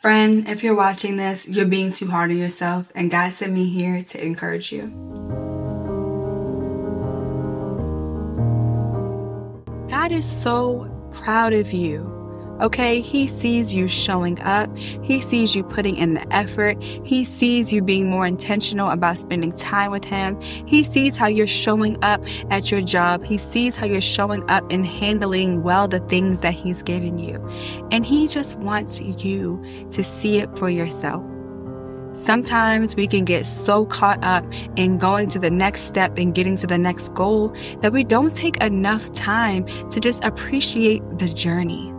Friend, if you're watching this, you're being too hard on yourself, and God sent me here to encourage you. God is so proud of you. Okay, he sees you showing up. He sees you putting in the effort. He sees you being more intentional about spending time with him. He sees how you're showing up at your job. He sees how you're showing up and handling well the things that he's given you. And he just wants you to see it for yourself. Sometimes we can get so caught up in going to the next step and getting to the next goal that we don't take enough time to just appreciate the journey.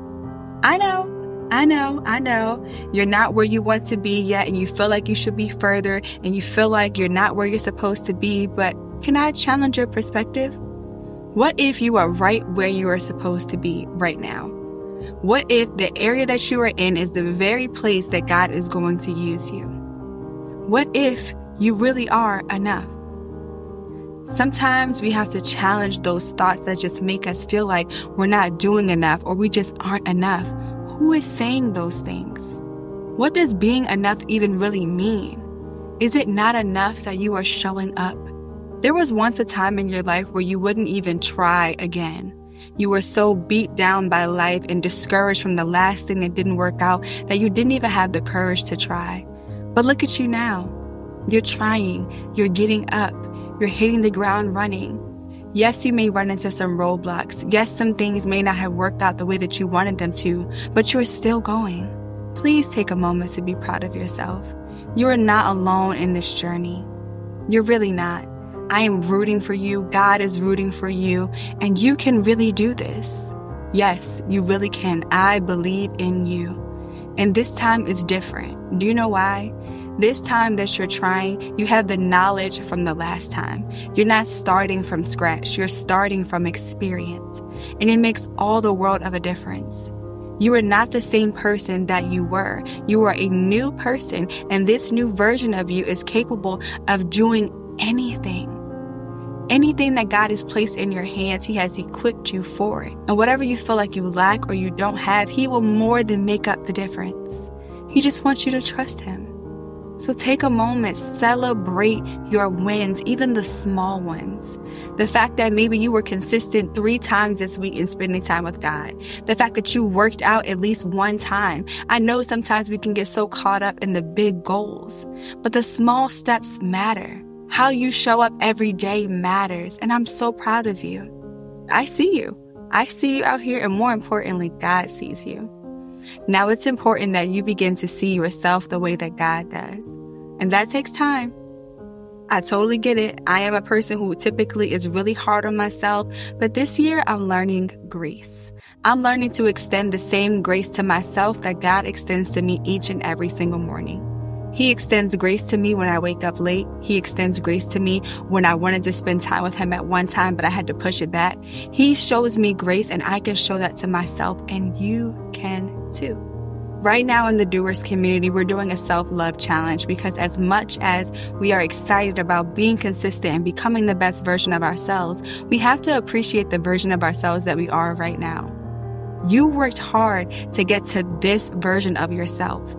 I know, I know, I know. You're not where you want to be yet and you feel like you should be further and you feel like you're not where you're supposed to be, but can I challenge your perspective? What if you are right where you are supposed to be right now? What if the area that you are in is the very place that God is going to use you? What if you really are enough? Sometimes we have to challenge those thoughts that just make us feel like we're not doing enough or we just aren't enough. Who is saying those things? What does being enough even really mean? Is it not enough that you are showing up? There was once a time in your life where you wouldn't even try again. You were so beat down by life and discouraged from the last thing that didn't work out that you didn't even have the courage to try. But look at you now. You're trying. You're getting up. You're hitting the ground running. Yes, you may run into some roadblocks. Yes, some things may not have worked out the way that you wanted them to, but you're still going. Please take a moment to be proud of yourself. You are not alone in this journey. You're really not. I am rooting for you. God is rooting for you. And you can really do this. Yes, you really can. I believe in you. And this time is different. Do you know why? This time that you're trying, you have the knowledge from the last time. You're not starting from scratch. You're starting from experience. And it makes all the world of a difference. You are not the same person that you were. You are a new person, and this new version of you is capable of doing anything. Anything that God has placed in your hands, He has equipped you for it. And whatever you feel like you lack or you don't have, He will more than make up the difference. He just wants you to trust Him. So take a moment, celebrate your wins, even the small ones. The fact that maybe you were consistent three times this week in spending time with God. The fact that you worked out at least one time. I know sometimes we can get so caught up in the big goals, but the small steps matter. How you show up every day matters. And I'm so proud of you. I see you. I see you out here. And more importantly, God sees you. Now it's important that you begin to see yourself the way that God does. And that takes time. I totally get it. I am a person who typically is really hard on myself, but this year I'm learning grace. I'm learning to extend the same grace to myself that God extends to me each and every single morning. He extends grace to me when I wake up late. He extends grace to me when I wanted to spend time with him at one time, but I had to push it back. He shows me grace and I can show that to myself and you can too. Right now in the doers community, we're doing a self-love challenge because as much as we are excited about being consistent and becoming the best version of ourselves, we have to appreciate the version of ourselves that we are right now. You worked hard to get to this version of yourself.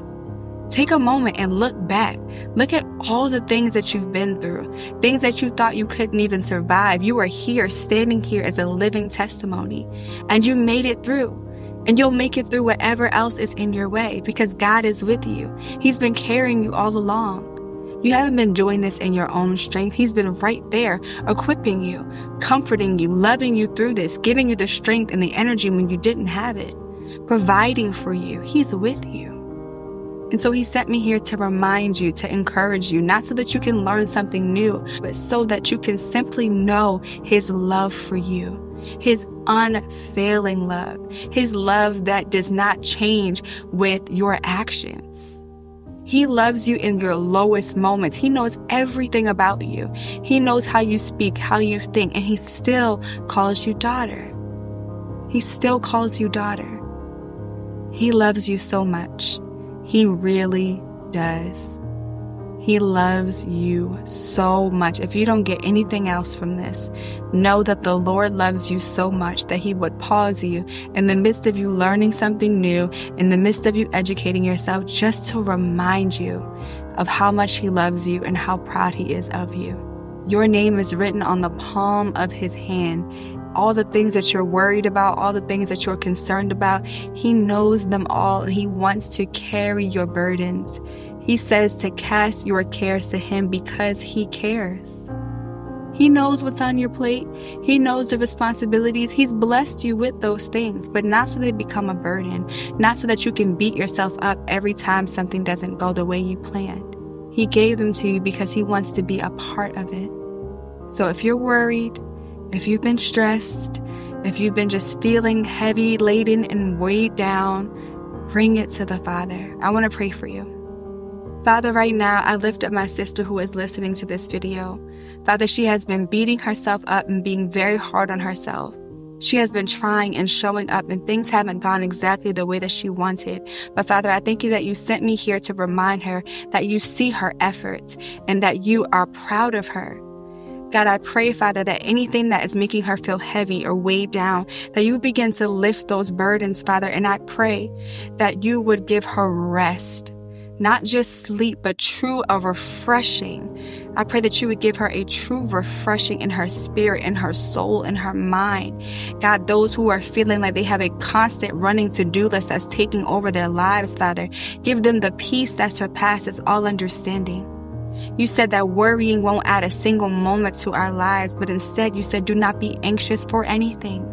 Take a moment and look back. Look at all the things that you've been through, things that you thought you couldn't even survive. You are here, standing here as a living testimony, and you made it through. And you'll make it through whatever else is in your way because God is with you. He's been carrying you all along. You haven't been doing this in your own strength. He's been right there, equipping you, comforting you, loving you through this, giving you the strength and the energy when you didn't have it, providing for you. He's with you. And so he sent me here to remind you, to encourage you, not so that you can learn something new, but so that you can simply know his love for you, his unfailing love, his love that does not change with your actions. He loves you in your lowest moments. He knows everything about you. He knows how you speak, how you think, and he still calls you daughter. He still calls you daughter. He loves you so much. He really does. He loves you so much. If you don't get anything else from this, know that the Lord loves you so much that He would pause you in the midst of you learning something new, in the midst of you educating yourself, just to remind you of how much He loves you and how proud He is of you. Your name is written on the palm of His hand. All the things that you're worried about, all the things that you're concerned about, He knows them all and He wants to carry your burdens. He says to cast your cares to Him because He cares. He knows what's on your plate. He knows the responsibilities. He's blessed you with those things, but not so they become a burden, not so that you can beat yourself up every time something doesn't go the way you planned. He gave them to you because He wants to be a part of it. So if you're worried, if you've been stressed, if you've been just feeling heavy, laden, and weighed down, bring it to the Father. I want to pray for you. Father, right now, I lift up my sister who is listening to this video. Father, she has been beating herself up and being very hard on herself. She has been trying and showing up and things haven't gone exactly the way that she wanted. But Father, I thank you that you sent me here to remind her that you see her efforts and that you are proud of her. God, I pray, Father, that anything that is making her feel heavy or weighed down, that you begin to lift those burdens, Father. And I pray that you would give her rest not just sleep, but true a refreshing. I pray that you would give her a true refreshing in her spirit, in her soul, in her mind. God, those who are feeling like they have a constant running to do list that's taking over their lives, Father, give them the peace that surpasses all understanding. You said that worrying won't add a single moment to our lives, but instead you said, do not be anxious for anything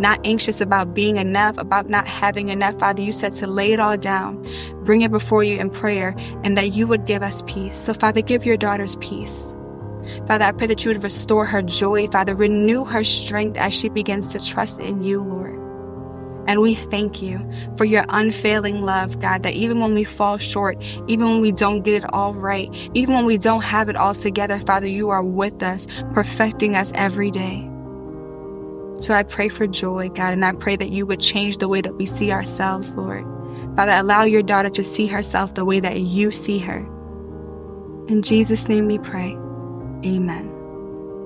not anxious about being enough, about not having enough. Father, you said to lay it all down, bring it before you in prayer, and that you would give us peace. So, Father, give your daughters peace. Father, I pray that you would restore her joy. Father, renew her strength as she begins to trust in you, Lord. And we thank you for your unfailing love, God, that even when we fall short, even when we don't get it all right, even when we don't have it all together, Father, you are with us, perfecting us every day. So I pray for joy, God, and I pray that you would change the way that we see ourselves, Lord. Father, allow your daughter to see herself the way that you see her. In Jesus' name we pray. Amen.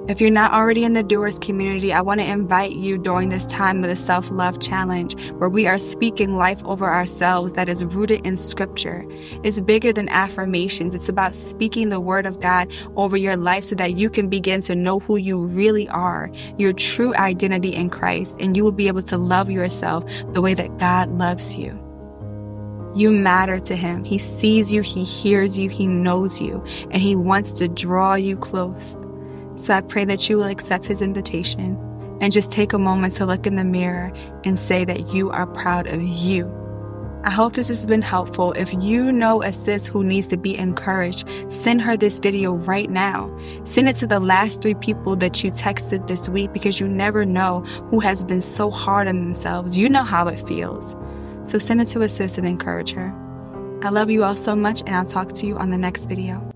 If you're not already in the Doers community, I want to invite you during this time of the Self Love Challenge, where we are speaking life over ourselves that is rooted in Scripture. It's bigger than affirmations. It's about speaking the Word of God over your life so that you can begin to know who you really are, your true identity in Christ, and you will be able to love yourself the way that God loves you. You matter to him. He sees you, he hears you, he knows you, and he wants to draw you close. So I pray that you will accept his invitation and just take a moment to look in the mirror and say that you are proud of you. I hope this has been helpful. If you know a sis who needs to be encouraged, send her this video right now. Send it to the last three people that you texted this week because you never know who has been so hard on themselves. You know how it feels. So send it to a sis and encourage her. I love you all so much and I'll talk to you on the next video.